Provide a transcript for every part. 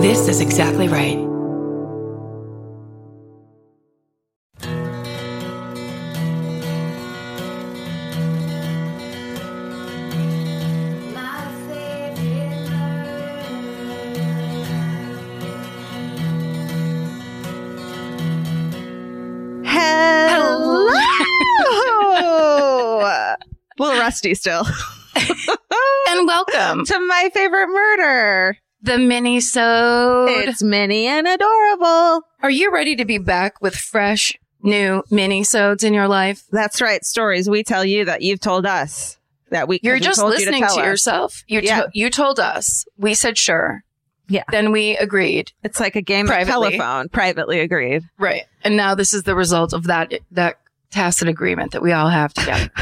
This is exactly right. Hello. a little rusty still. And welcome to my favorite murder. The mini-sode. It's mini and adorable. Are you ready to be back with fresh, new mini-sodes in your life? That's right. Stories we tell you that you've told us that we. You're just listening you to, to, yourself. You, Yeah. to- you told us. We said sure. Yeah. Then we agreed. It's like a game Privately. of telephone. Privately agreed. Right. And now this is the result of that that tacit agreement that we all have together.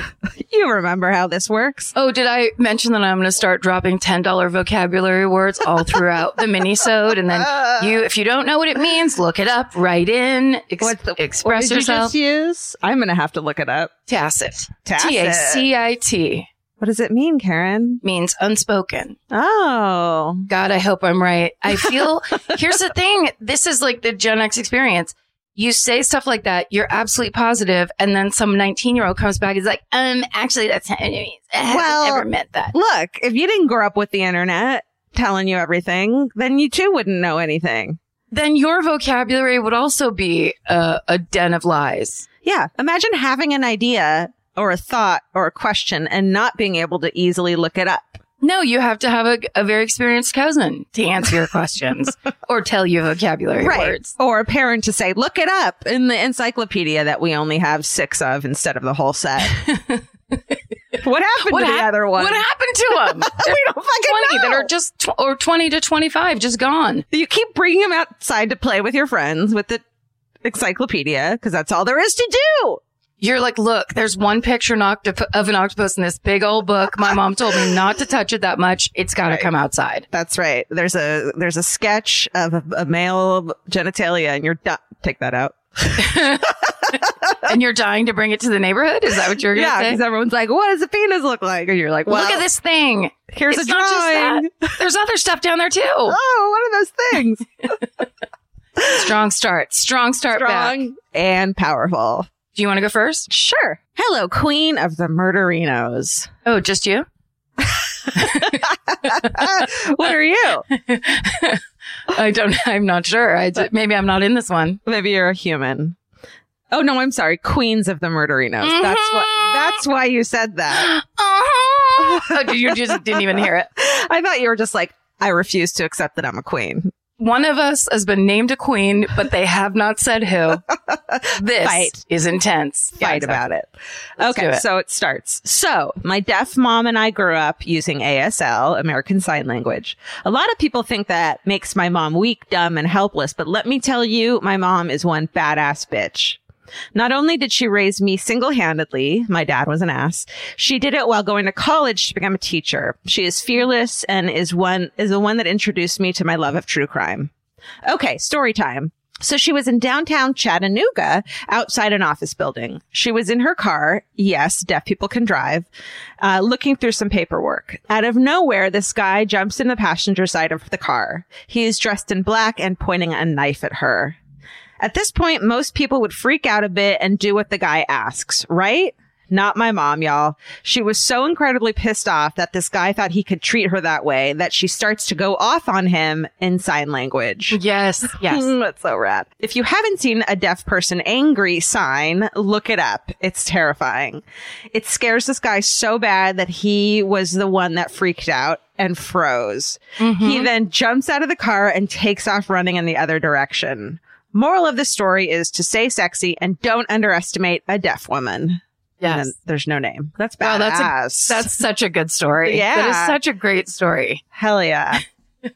You remember how this works? oh, did I mention that I'm going to start dropping $10 vocabulary words all throughout the mini-sode? And then you, if you don't know what it means, look it up, write in, ex- What's the- express yourself. You use? I'm gonna have to look it up. Tacit. Tacit. T-A-C-I-T What does it mean, Karen? means unspoken. Oh, God, I hope I'm right. I feel, here's the thing. This is like the Gen X experience. You say stuff like that, you're absolutely positive, and then some 19 year old comes back and is like, um, actually, that's not what it means. I haven't Well, ever meant that. look! If you didn't grow up with the internet telling you everything, then you too wouldn't know anything. Then your vocabulary would also be a, a den of lies. Yeah. Imagine having an idea or a thought or a question and not being able to easily look it up. No, you have to have a, a very experienced cousin to answer your questions or tell you vocabulary words. Or a parent to say, look it up in the encyclopedia that we only have six of instead of the whole set. what happened What to the other one? What happened to them? we don't fucking 20 know. that are just, tw- or 20 to 25, just gone. you keep bringing them outside to play with your friends with the encyclopedia because that's all there is to do. You're like, look, there's one picture of an octopus in this big old book. My mom told me not to touch it that much. It's got to Right. come outside. That's right. There's a there's a sketch of a, a male genitalia, and you're done. Take that out. and you're dying to bring it to the neighborhood? Is that what you're going to Yeah, say? because everyone's like, "What does a penis look like?" And you're like, "Well, Look at this thing. Here's It's a drawing. There's other stuff down there too. Oh, what are those things? Strong start. Strong start back. Strong and powerful. Do you want to go first? Sure. Hello, Queen of the Murderinos. Oh, just you? what are you? I don't, I'm not sure. I, maybe I'm not in this one. Maybe you're a human. Oh no, I'm sorry. Queens of the Murderinos. That's what. Mm-hmm. That's why you said that. Uh-huh. oh, did you just didn't even hear it? I thought you were just like, I refuse to accept that I'm a queen. One of us has been named a queen, but they have not said who. This Fight. is intense. Yeah, fight exactly. about it. Let's okay, it. so it starts. So my deaf mom and I grew up using ASL, American Sign Language. A lot of people think that makes my mom weak, dumb, and helpless, but let me tell you, my mom is one badass bitch. Not only did she raise me single-handedly, my dad was an ass, she did it while going to college to become a teacher. She is fearless and is one, is the one that introduced me to my love of true crime. Okay, story time. So she was in downtown Chattanooga outside an office building. She was in her car. Yes, deaf people can drive, uh, looking through some paperwork. Out of nowhere, this guy jumps in the passenger side of the car. He is dressed in black and pointing a knife at her. At this point, most people would freak out a bit and do what the guy asks, right? Not my mom, y'all. She was so incredibly pissed off that this guy thought he could treat her that way that she starts to go off on him in sign language. Yes, yes. That's so rad. If you haven't seen a deaf person angry sign, look it up. It's terrifying. It scares this guy so bad that he was the one that freaked out and froze. He mm-hmm. then jumps out of the car and takes off running in the other direction. Moral of the story is to stay sexy and don't underestimate a deaf woman. And yes. then there's no name. That's Wow, badass. that's a, that's such a good story. That Yeah. is such a great story. hell yeah.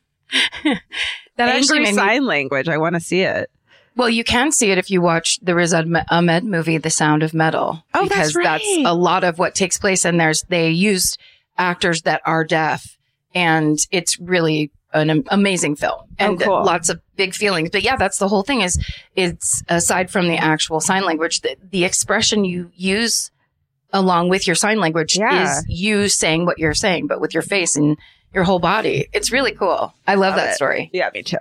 That actually Angry me sign language. I want to see it. Well, you can see it if you watch the Riz Ahmed movie, The Sound of Metal. Oh, that's because that's right. a lot of what takes place. And there's, they used actors that are deaf and it's really an amazing film and Oh, cool. lots of big feelings. But yeah, that's the whole thing is it's aside from the actual sign language, the, the expression you use along with your sign language Yeah. is you saying what you're saying, but with your face and, your whole body. It's really cool. I love, Love that it. story. Yeah, me too.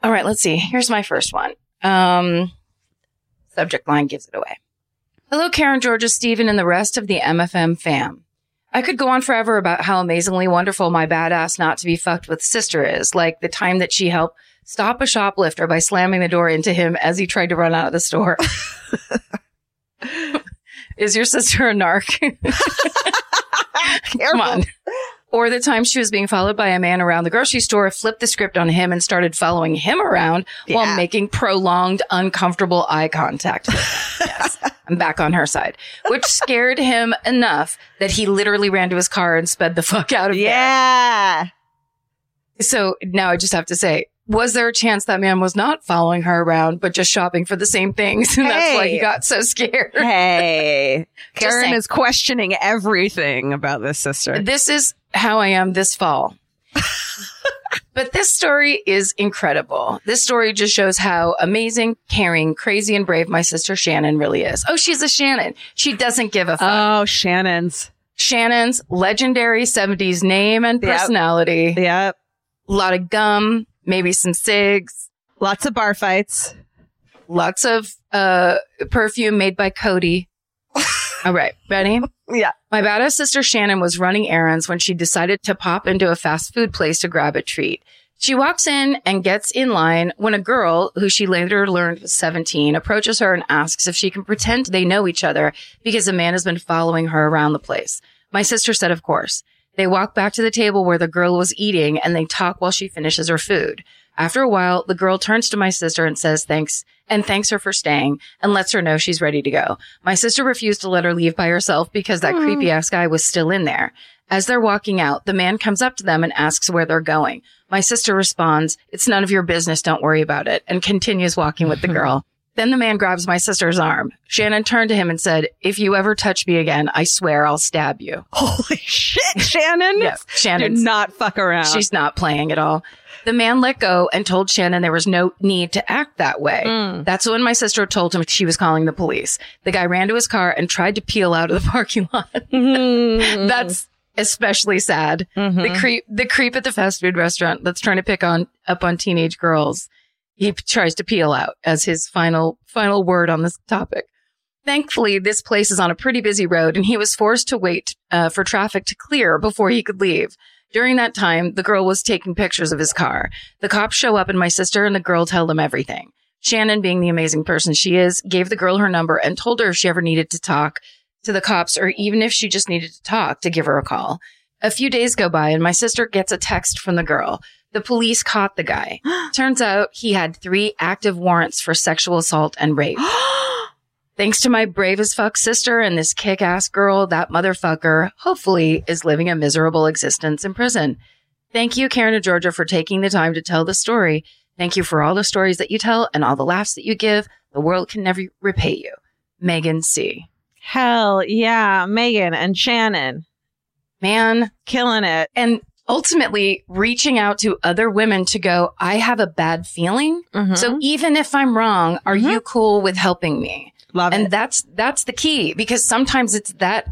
All right, let's see. Here's my first one. Um, subject line gives it away. Hello, Karen, Georgia, Stephen, and the rest of the MFM fam. I could go on forever about how amazingly wonderful my badass not to be fucked with sister is, like the time that she helped stop a shoplifter by slamming the door into him as he tried to run out of the store. is your sister a narc? Come on. Or the time she was being followed by a man around the grocery store, flipped the script on him and started following him around Yeah. while making prolonged, uncomfortable eye contact. yes. I'm back on her side, which scared him enough that he literally ran to his car and sped the fuck out of Yeah. there. Yeah. So now I just have to say, was there a chance that man was not following her around, but just shopping for the same things? And that's why he got so scared. Hey, Karen is questioning everything about this sister. This is how I am this fall. but this story is incredible. This story just shows how amazing, caring, crazy, and brave my sister Shannon really is. Oh, she's a Shannon. She doesn't give a fuck. Oh, Shannon's. Shannon's legendary 70s name and Yep. personality. Yep. A lot of gum, maybe some cigs, Lots of bar fights. lots of uh, perfume made by Coty. All right, ready? Yeah. My badass sister Shannon was running errands when she decided to pop into a fast food place to grab a treat. She walks in and gets in line when a girl, who she later learned was 17, approaches her and asks if she can pretend they know each other because a man has been following her around the place. My sister said, of course. They walk back to the table where the girl was eating and they talk while she finishes her food. After a while, the girl turns to my sister and says thanks and thanks her for staying and lets her know she's ready to go. My sister refused to let her leave by herself because that creepy ass guy was still in there. As they're walking out, the man comes up to them and asks where they're going. My sister responds, it's none of your business. Don't worry about it and continues walking with the girl. Then the man grabs my sister's arm. Shannon turned to him and said, if you ever touch me again, I swear I'll stab you. Holy shit, Shannon. Yes, Do Shannon's not fuck around. She's not playing at all. The man let go and told Shannon there was no need to act that way. Mm. That's when my sister told him she was calling the police. The guy ran to his car and tried to peel out of the parking lot. Mhm. That's especially sad. The creep, the creep at the fast food restaurant that's trying to pick on up on teenage girls. He tries to peel out as his final final word on this topic. Thankfully, this place is on a pretty busy road, and he was forced to wait uh, for traffic to clear before he could leave. During that time, the girl was taking pictures of his car. The cops show up, and my sister and the girl tell them everything. Shannon, being the amazing person she is, gave the girl her number and told her if she ever needed to talk to the cops or even if she just needed to talk to give her a call. A few days go by and my sister gets a text from the girl. The police caught the guy. Turns out he had three active warrants for sexual assault and rape. Thanks to my brave as fuck sister and this kick ass girl, that motherfucker hopefully is living a miserable existence in prison. Thank you, Karen and Georgia, for taking the time to tell the story. Thank you for all the stories that you tell and all the laughs that you give. The world can never repay you. Megan C. Hell yeah, Megan and Shannon Man, killing it. and ultimately reaching out to other women to go, I have a bad feeling. Mhm. So even if I'm wrong, are Mhm. you cool with helping me? love And it. that's, that's the key because sometimes it's that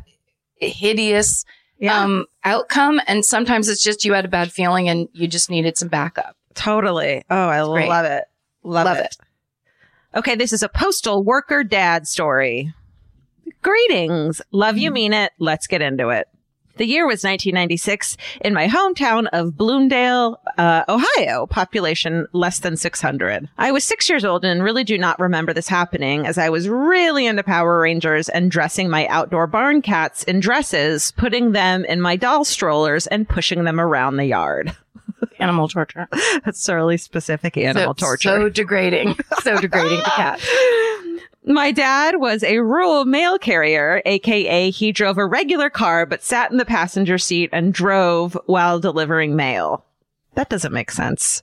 hideous, Yeah, um, outcome. And sometimes it's just you had a bad feeling and you just needed some backup. totally. Oh, I great. love it. Love, Love it. Okay, this is a postal worker dad story. Greetings. Love you, mean it. Let's get into it. The year was 1996 in my hometown of Bloomdale, uh, Ohio, population less than 600. I was six years old and really do not remember this happening as I was really into Power Rangers and dressing my outdoor barn cats in dresses, putting them in my doll strollers and pushing them around the yard. Animal torture. That's really specific animal so, torture. So degrading. so degrading to cat. My dad was a rural mail carrier, aka he drove a regular car but sat in the passenger seat and drove while delivering mail. That doesn't make sense.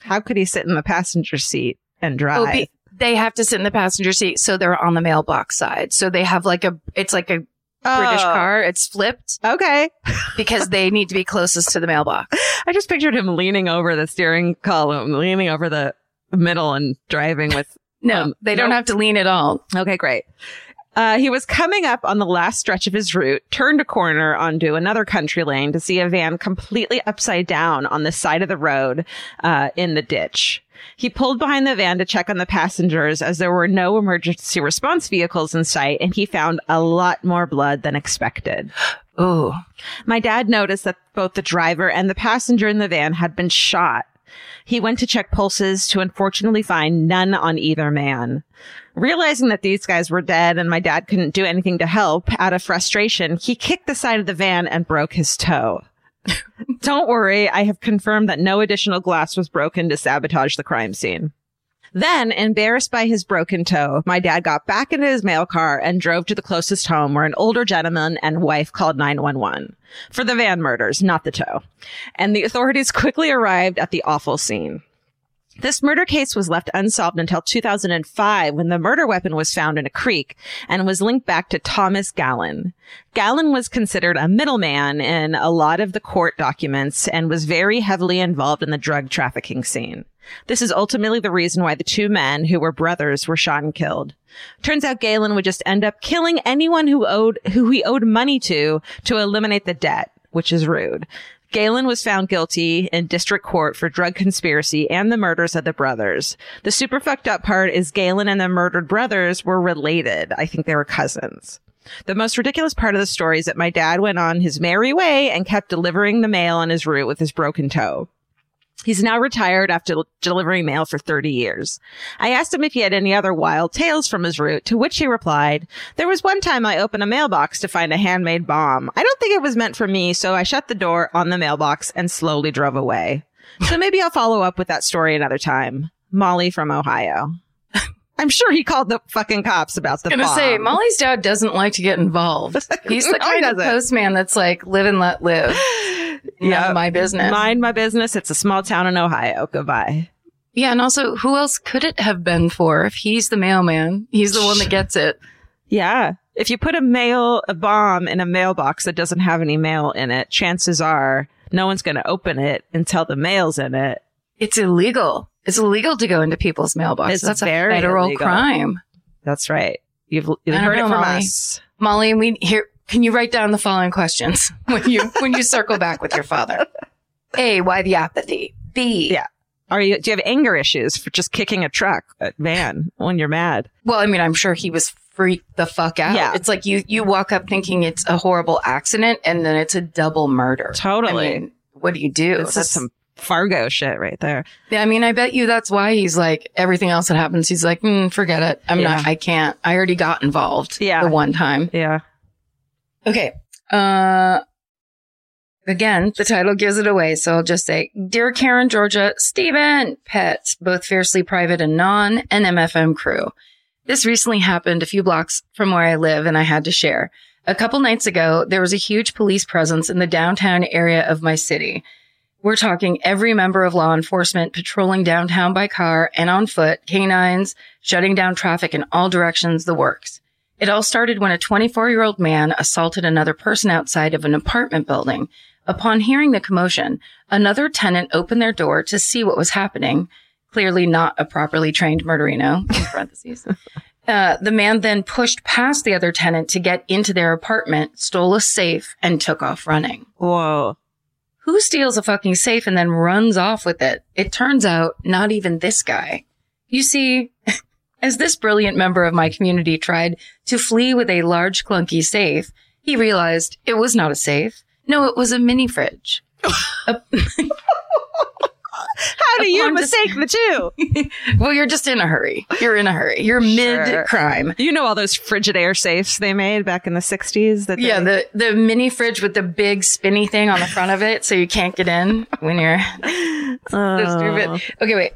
How could he sit in the passenger seat and drive? Oh, they have to sit in the passenger seat. So they're on the mailbox side. So they have like a, it's like a British Oh, car. It's flipped Okay. because they need to be closest to the mailbox. I just pictured him leaning over the steering column, leaning over the middle and driving with No, Um, they don't nope. have to lean at all. Okay, great. Uh, he was coming up on the last stretch of his route, turned a corner onto another country lane to see a van completely upside down on the side of the road uh, in the ditch. He pulled behind the van to check on the passengers as there were no emergency response vehicles in sight, and he found a lot more blood than expected. Oh, My dad noticed that both the driver and the passenger in the van had been shot. He went to check pulses to unfortunately find none on either man. Realizing that these guys were dead and my dad couldn't do anything to help, out of frustration, he kicked the side of the van and broke his toe. Don't worry, I have confirmed that no additional glass was broken to sabotage the crime scene. Then, embarrassed by his broken toe, my dad got back into his mail car and drove to the closest home where an older gentleman and wife called 911 for the van murders, not the toe. And the authorities quickly arrived at the awful scene. This murder case was left unsolved until 2005 when the murder weapon was found in a creek and was linked back to Thomas Gallen. Gallen was considered a middleman in a lot of the court documents and was very heavily involved in the drug trafficking scene. This is ultimately the reason why the two men who were brothers were shot and killed. Turns out Galen would just end up killing anyone who owed, who he owed money to, to eliminate the debt, which is rude. Galen was found guilty in district court for drug conspiracy and the murders of the brothers. The super fucked up part is Galen and the murdered brothers were related. I think they were cousins. The most ridiculous part of the story is that my dad went on his merry way and kept delivering the mail on his route with his broken toe. He's now retired after delivering mail for 30 years. I asked him if he had any other wild tales from his route, to which he replied, There was one time I opened a mailbox to find a handmade bomb. I don't think it was meant for me, so I shut the door on the mailbox and slowly drove away. So maybe I'll follow up with that story another time. Molly from Ohio. I'm sure he called the fucking cops about the I'm gonna bomb. say Molly's dad doesn't like to get involved. He's the oh, No, kind of postman that's like live and let live. None Yep. of my business. Mind my business. It's a small town in Ohio. Goodbye. yeah, and also, who else could it have been for? If he's the mailman, he's the one that gets it. Yeah. If you put a mail, a bomb in a mailbox that doesn't have any mail in it, chances are no one's going to open it until the mail's in it. It's illegal. It's illegal to go into people's mailboxes. It's That's a federal illegal. crime. That's right. You've, you've heard it from Molly. us. Molly, we here. Can you write down the following questions when you when you circle back with your father? A. Why the apathy? B. Yeah. Are you, do you have anger issues for just kicking a truck, a van when you're mad? Well, I mean, I'm sure he was freaked the fuck out. Yeah. It's like you you walk up thinking it's a horrible accident, and then it's a double murder. Totally. I mean, what do you do? This is some Fargo shit right there. Yeah, I mean, I bet you that's why he's like everything else that happens. He's like, mm, forget it. I'm Yeah. not. I can't. I already got involved. Yeah. the one time. Yeah. Okay. Uh, again, the title gives it away. So I'll just say, Dear Karen, Georgia, Stephen, pets, both fiercely private and non, and MFM crew. This recently happened a few blocks from where I live and I had to share. A couple nights ago, there was a huge police presence in the downtown area of my city. We're talking every member of law enforcement patrolling downtown by car and on foot, canines, shutting down traffic in all directions, the works. It all started when a 24 year old man assaulted another person outside of an apartment building. Upon hearing the commotion, another tenant opened their door to see what was happening. Clearly not a properly trained murderino, in parentheses. Uh, the man then pushed past the other tenant to get into their apartment, stole a safe, and took off running. Whoa. Who steals a fucking safe and then runs off with it? It turns out not even this guy. You see, as this brilliant member of my community tried to flee with a large clunky safe, he realized it was not a safe. No, it was a mini fridge. A- How do you dis- mistake the two? well, you're just in a hurry. You're in a hurry. You're Sure. mid crime. You know all those Frigidaire safes they made back in the 60s? That Yeah, the, the mini fridge with the big spinny thing on the front of it so you can't get in when you're so Oh. stupid. Okay, wait.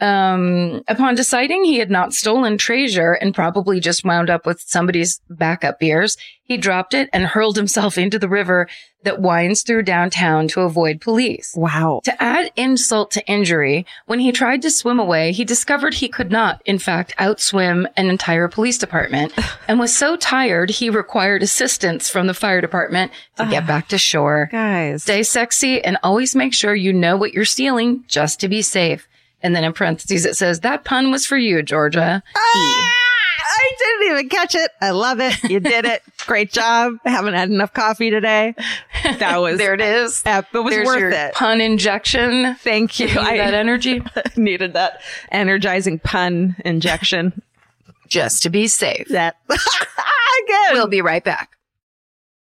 Um, upon deciding he had not stolen treasure and probably just wound up with somebody's backup beers, he dropped it and hurled himself into the river that winds through downtown to avoid police. Wow. To add insult to injury, when he tried to swim away, he discovered he could not, in fact, outswim an entire police department and was so tired he required assistance from the fire department to get back to shore. Guys. Stay sexy and always make sure you know what you're stealing just to be safe. And then in parentheses, it says, that pun was for you, Georgia. E. Ah, I didn't even catch it. I love it. You did it. Great job. I haven't had enough coffee today. That was there. It is. Ep- it was There's worth it. pun injection. Thank you. You that I energy needed that energizing pun injection. just to be safe. that again. We'll be right back.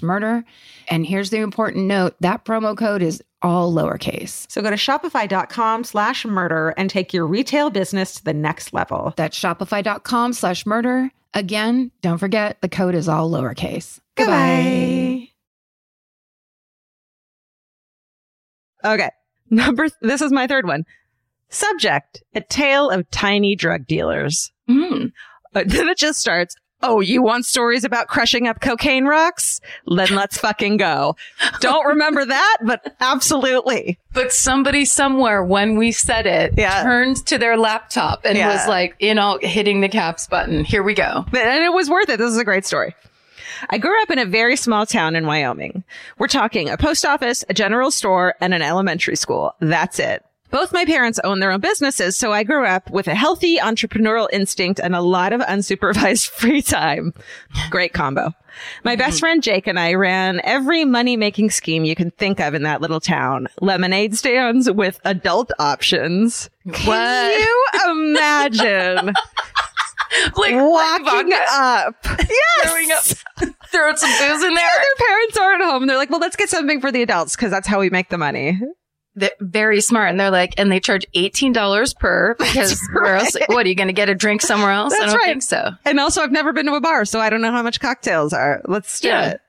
murder. And here's the important note that promo code is all lowercase. So go to shopify.com slash murder and take your retail business to the next level. That's shopify.com slash murder. Again, don't forget the code is all lowercase. Goodbye. Okay. Number, th- this is my third one. Subject, a tale of tiny drug dealers. Mm. Uh, then it just starts. Oh, you want stories about crushing up cocaine rocks? Then let's fucking go. Don't remember that, but absolutely. But somebody somewhere when we said it Yeah. turned to their laptop and Yeah. was like, you know, hitting the caps button. Here we go. And it was worth it. This is a great story. I grew up in a very small town in Wyoming. We're talking a post office, a general store, and an elementary school. That's it. Both my parents own their own businesses, so I grew up with a healthy entrepreneurial instinct and a lot of unsupervised free time. Great combo. My best friend Jake and I ran every money making scheme you can think of in that little town. Lemonade stands with adult options. Can What? you imagine Like walking vodka, up? throwing Yes. up, throwing some booze in there. Their parents aren't home. They're like, well, let's get something for the adults because that's how we make the money. They're very smart. And they're like, and they charge $18 per because where else? What are you going to get a drink somewhere else? I That's don't right. think so. And also, I've never been to a bar, so I don't know how much cocktails are. Let's do Yeah. it.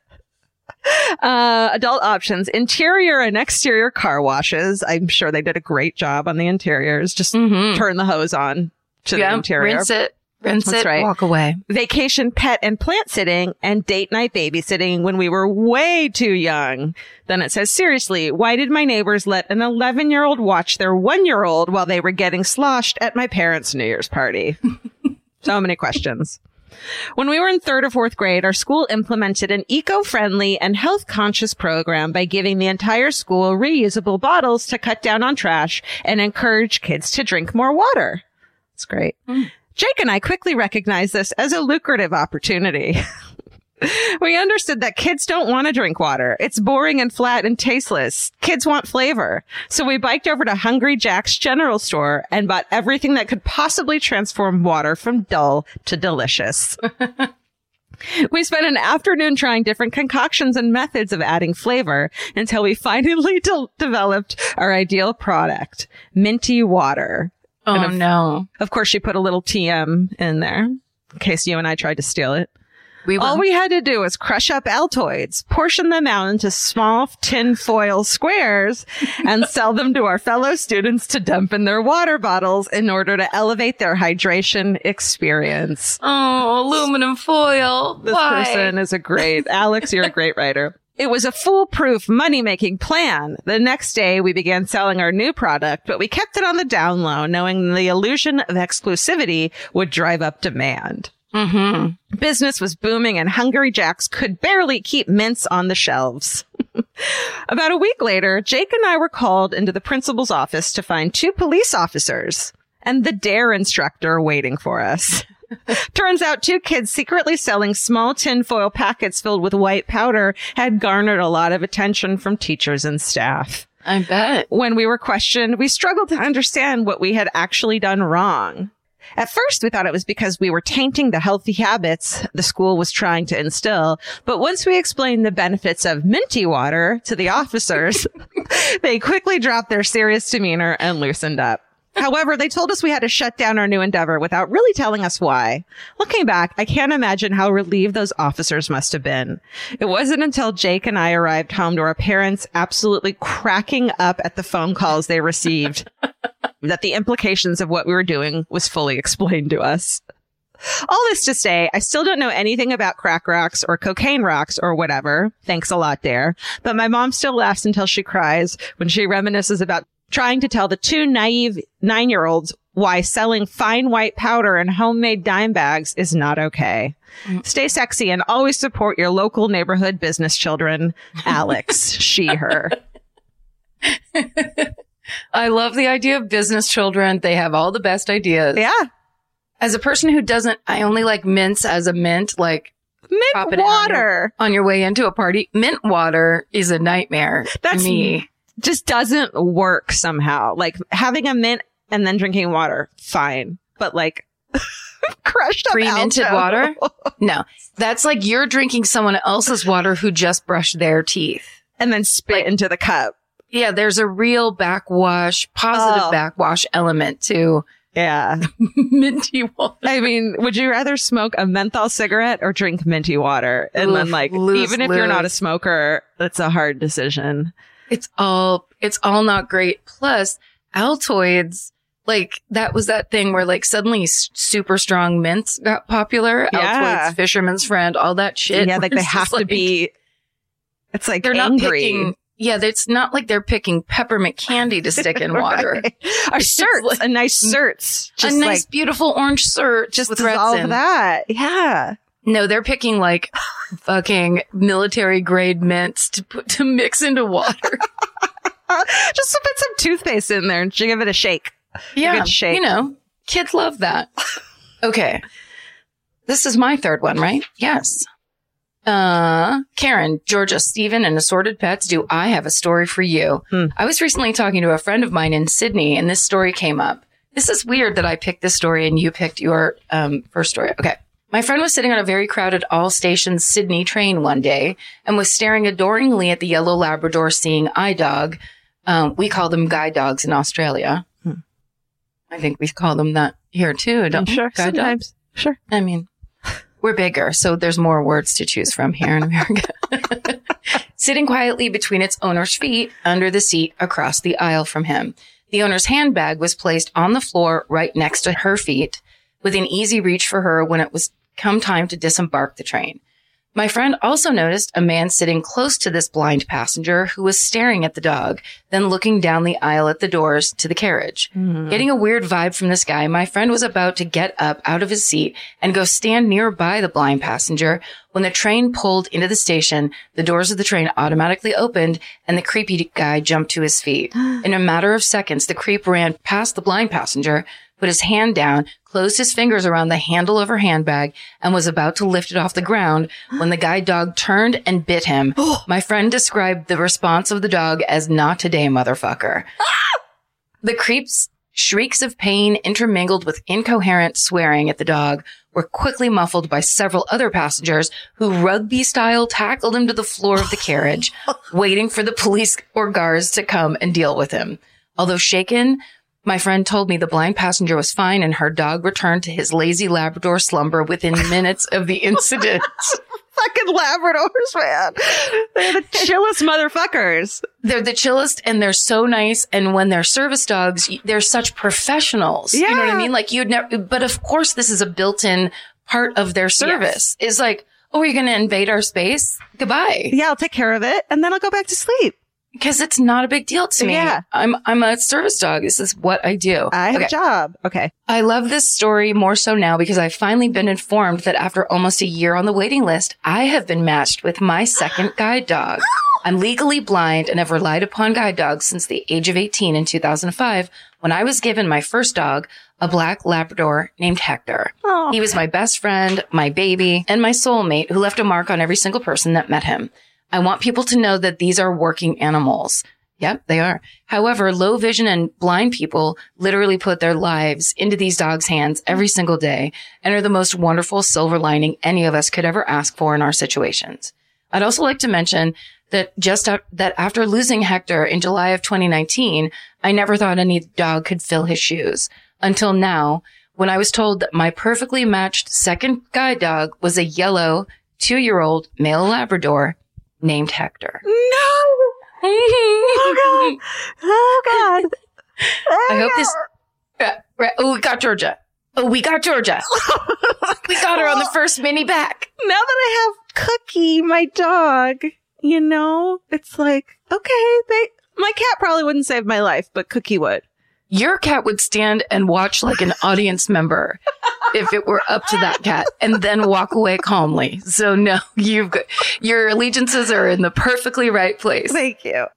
Uh, adult options, interior and exterior car washes. I'm sure they did a great job on the interiors. Just Mm-hmm. turn the hose on to Yeah. the interior. Rinse it, rinse That's it, right. walk away. Vacation pet and plant sitting and date night babysitting when we were way too young. Then it says, seriously, why did my neighbors let an 11 year old watch their one year old while they were getting sloshed at my parents' New Year's party? so many questions. When we were in third or fourth grade, our school implemented an eco-friendly and health-conscious program by giving the entire school reusable bottles to cut down on trash and encourage kids to drink more water. That's great. Hmm. Jake and I quickly recognized this as a lucrative opportunity. we understood that kids don't want to drink water. It's boring and flat and tasteless. Kids want flavor. So we biked over to Hungry Jack's general store and bought everything that could possibly transform water from dull to delicious. We spent an afternoon trying different concoctions and methods of adding flavor until we finally de- developed our ideal product, minty water. Oh And a- no. Of course, she put a little TM in there in case you and I tried to steal it. We will. All we had to do was crush up Altoids, portion them out into small tin foil squares, and sell them to our fellow students to dump in their water bottles in order to elevate their hydration experience. oh, aluminum foil. This Why? person is a great, Alex, you're a great writer. It was a foolproof money making plan. The next day we began selling our new product, but we kept it on the down low, knowing the illusion of exclusivity would drive up demand. Mm-hmm. Business was booming and Hungry Jacks could barely keep mints on the shelves. About a week later, Jake and I were called into the principal's office to find two police officers and the DARE instructor waiting for us. Turns out two kids secretly selling small tinfoil packets filled with white powder had garnered a lot of attention from teachers and staff. I bet. When we were questioned, we struggled to understand what we had actually done wrong. At first, we thought it was because we were tainting the healthy habits the school was trying to instill. But once we explained the benefits of minty water to the officers, they quickly dropped their serious demeanor and loosened up. However, they told us we had to shut down our new endeavor without really telling us why. Looking back, I can't imagine how relieved those officers must have been. It wasn't until Jake and I arrived home to our parents absolutely cracking up at the phone calls they received that the implications of what we were doing was fully explained to us. All this to say, I still don't know anything about crack rocks or cocaine rocks or whatever. Thanks a lot, Dare. But my mom still laughs until she cries when she reminisces about trying to tell the two naive nine year olds why selling fine white powder and homemade dime bags is not okay. Mm. Stay sexy and always support your local neighborhood business children. Alex, she, her. I love the idea of business children. They have all the best ideas. Yeah. As a person who doesn't, I only like mints as a mint, like Mint in on water. on your way into a party. Mint water is a nightmare That's me. Just doesn't work somehow. Like having a mint and then drinking water, fine. But like crushed up Pre-minted Alto. water? No, that's like you're drinking someone else's water who just brushed their teeth. and then spit into the cup. Yeah, there's a real backwash, positive Oh. backwash element to Yeah. minty water. I mean, would you rather smoke a menthol cigarette or drink minty water? And then like, loose, even if you're not a smoker, it's a hard decision. It's all, it's all not great. Plus, Altoids Like that was that thing where like suddenly super strong mints got popular. Yeah. Altoids, Fisherman's Friend, all that shit. yeah, like they have to like- be. It's like They're not picking. Yeah, it's not like they're picking peppermint candy to stick in water. Right. Or It's certs, like- a nice just a nice, like beautiful orange shirt, just with all resin. of that. Yeah, No, they're picking like fucking military grade mints to put to mix into water. just put some toothpaste in there and give it a shake. Yeah, good shake. you know, kids love that. Okay, this is my third one, right? Yes. Uh, Karen, Georgia, Stephen, and assorted pets. Do I have a story for you? Hmm. I was recently talking to a friend of mine in Sydney, and this story came up. This is weird that I picked this story and you picked your um, first story. Okay. My friend was sitting on a very crowded all stations Sydney train one day and was staring adoringly at the yellow Labrador seeing eye dog. Um, we call them guide dogs in Australia. Hmm. I think we call them that here too. Don't we? sure, Guide dogs? sometimes, sure. I mean, we're bigger, so there's more words to choose from here in America. Sitting quietly between its owner's feet under the seat across the aisle from him. The owner's handbag was placed on the floor right next to her feet within easy reach for her when it was come time to disembark the train. My friend also noticed a man sitting close to this blind passenger who was staring at the dog, then looking down the aisle at the doors to the carriage. Hmm. Getting a weird vibe from this guy, my friend was about to get up out of his seat and go stand nearby the blind passenger when the train pulled into the station. The doors of the train automatically opened and the creepy guy jumped to his feet. In a matter of seconds, the creep ran past the blind passenger, put his hand down, closed his fingers around the handle of her handbag, and was about to lift it off the ground when the guide dog turned and bit him. Oh. My friend described the response of the dog as not today, motherfucker. Ah! The creep's shrieks of pain intermingled with incoherent swearing at the dog were quickly muffled by several other passengers who rugby style tackled him to the floor of the carriage, waiting for the police or guards to come and deal with him. Although shaken, my friend told me the blind passenger was fine and her dog returned to his lazy Labrador slumber within minutes of the incident. Fucking Labradors, man. They're the chillest motherfuckers. they're the chillest and they're so nice. And when they're service dogs, they're such professionals. Yeah. You know what I mean? Like you'd never, but of course, this is a built in part of their service is like, oh, you're going to invade our space? Goodbye. Yeah, I'll take care of it and then I'll go back to sleep. Because it's not a big deal to me. Yeah. I'm, I'm a service dog. This is what I do. I have Okay. a job. Okay. I love this story more so now because I've finally been informed that after almost a year on the waiting list, I have been matched with my second guide dog. I'm legally blind and have relied upon guide dogs since the age of 18 in 2005 when I was given my first dog, a black Labrador named Hector. Oh. He was my best friend, my baby, and my soulmate who left a mark on every single person that met him. I want people to know that these are working animals. Yep, they are. However, low vision and blind people literally put their lives into these dogs' hands every single day and are the most wonderful silver lining any of us could ever ask for in our situations. I'd also like to mention that just that after losing Hector in July of 2019, I never thought any dog could fill his shoes until now when I was told that my perfectly matched second guide dog was a yellow two year old male Labrador named Hector. No. Oh, god. Oh God. I hope this. Uh, right. Oh, we got Georgia. Oh, we got Georgia. we got her on the first mini back. now that I have Cookie, my dog, you know, it's like, okay, they, my cat probably wouldn't save my life, but Cookie would. Your cat would stand and watch like an audience member if it were up to that cat and then walk away calmly. So no, you've got, your allegiances are in the perfectly right place. Thank you.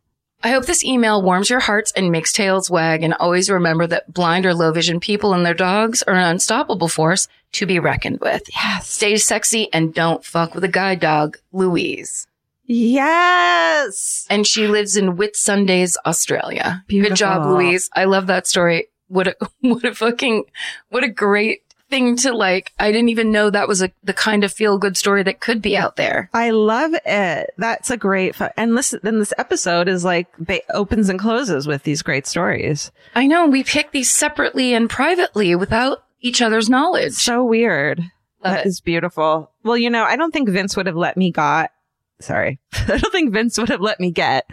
I hope this email warms your hearts and makes tails wag. And always remember that blind or low vision people and their dogs are an unstoppable force to be reckoned with. Yes. Stay sexy and don't fuck with a guide dog, Louise. Yes. And she lives in Whitsundays, Australia. Good job, Louise. I love that story. What a, what a fucking, what a great thing to like. I didn't even know that was a, the kind of feel good story that could be out there. I love it. That's a great, fu- and listen, then this episode is like, ba- opens and closes with these great stories. I know we pick these separately and privately without each other's knowledge. So weird. Love That it. is beautiful. Well, you know, I don't think Vince would have let me got sorry, I don't think Vince would have let me get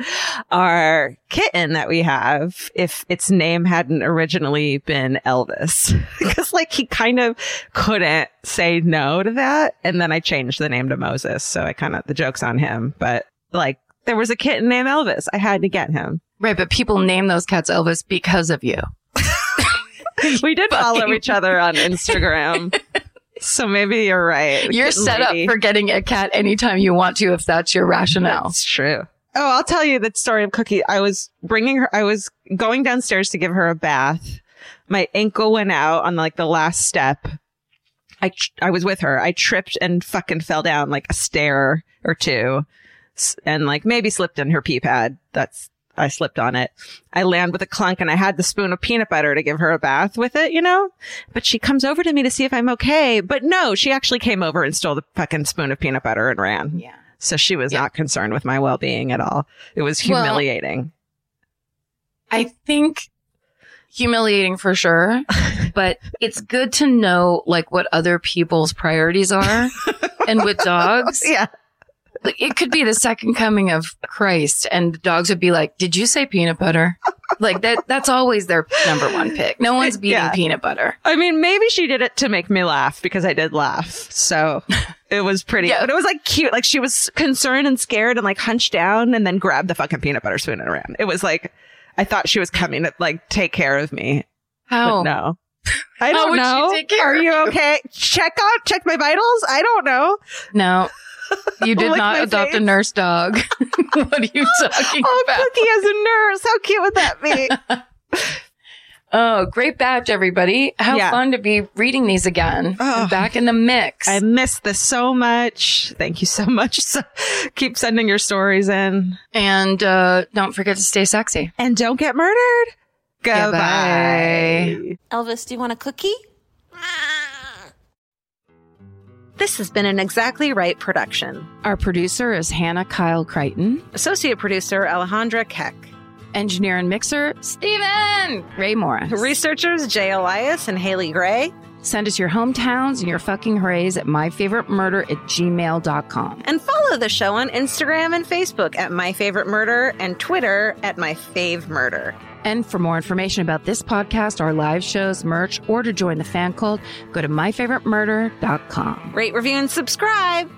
our kitten that we have if its name hadn't originally been Elvis. Because like he kind of couldn't say no to that. And then I changed the name to Moses. So I kind of, the joke's on him, but like there was a kitten named Elvis. I had to get him. Right, but people name those cats Elvis because of you. we did follow each other on Instagram. So maybe you're right. You're set lady. up for getting a cat anytime you want to if that's your rationale. That's true. Oh, I'll tell you the story of Cookie. I was bringing her, I was going downstairs to give her a bath. My ankle went out on like the last step. I, I was with her. I tripped and fucking fell down like a stair or two and like maybe slipped in her pee pad. That's I slipped on it. I land with a clunk and I had the spoon of peanut butter to give her a bath with it, you know? But she comes over to me to see if I'm okay. But no, she actually came over and stole the fucking spoon of peanut butter and ran. Yeah. So she was yeah. not concerned with my well being at all. It was humiliating. Well, I think humiliating for sure, but it's good to know like what other people's priorities are. and with dogs, yeah it could be the second coming of Christ and the dogs would be like, did you say peanut butter? like that, that's always their number one pick. No one's beating yeah. peanut butter. I mean, maybe she did it to make me laugh because I did laugh. So it was pretty, yeah. but it was like cute. Like she was concerned and scared and like hunched down and then grabbed the fucking peanut butter spoon and ran. It was like, I thought she was coming to like take care of me. How? But no. I don't know. Are you okay? Check out, check my vitals. I don't know. No, you did not adopt face. a nurse dog. what are you talking about? oh, about? Cookie as a nurse. How cute would that be? oh, great batch, everybody. How yeah. fun to be reading these again. Oh, back in the mix. I missed this so much. Thank you so much. So keep sending your stories in. And uh, don't forget to stay sexy. And don't get murdered. Goodbye. Elvis, do you want a cookie? This has been an Exactly Right production. Our producer is Hannah Kyle Crichton. Associate producer Alejandra Keck. Engineer and mixer, Stephen Ray Morris. Researchers, Jay Elias and Haley Gray. Send us your hometowns and your fucking hoorays at myfavoritemurder at gmail.com. And follow the show on Instagram and Facebook at My Favorite Murder and Twitter at My Fave Murder. And for more information about this podcast, our live shows, merch, or to join the fan cult, go to myfavoritemurder.com. Rate, review, and subscribe.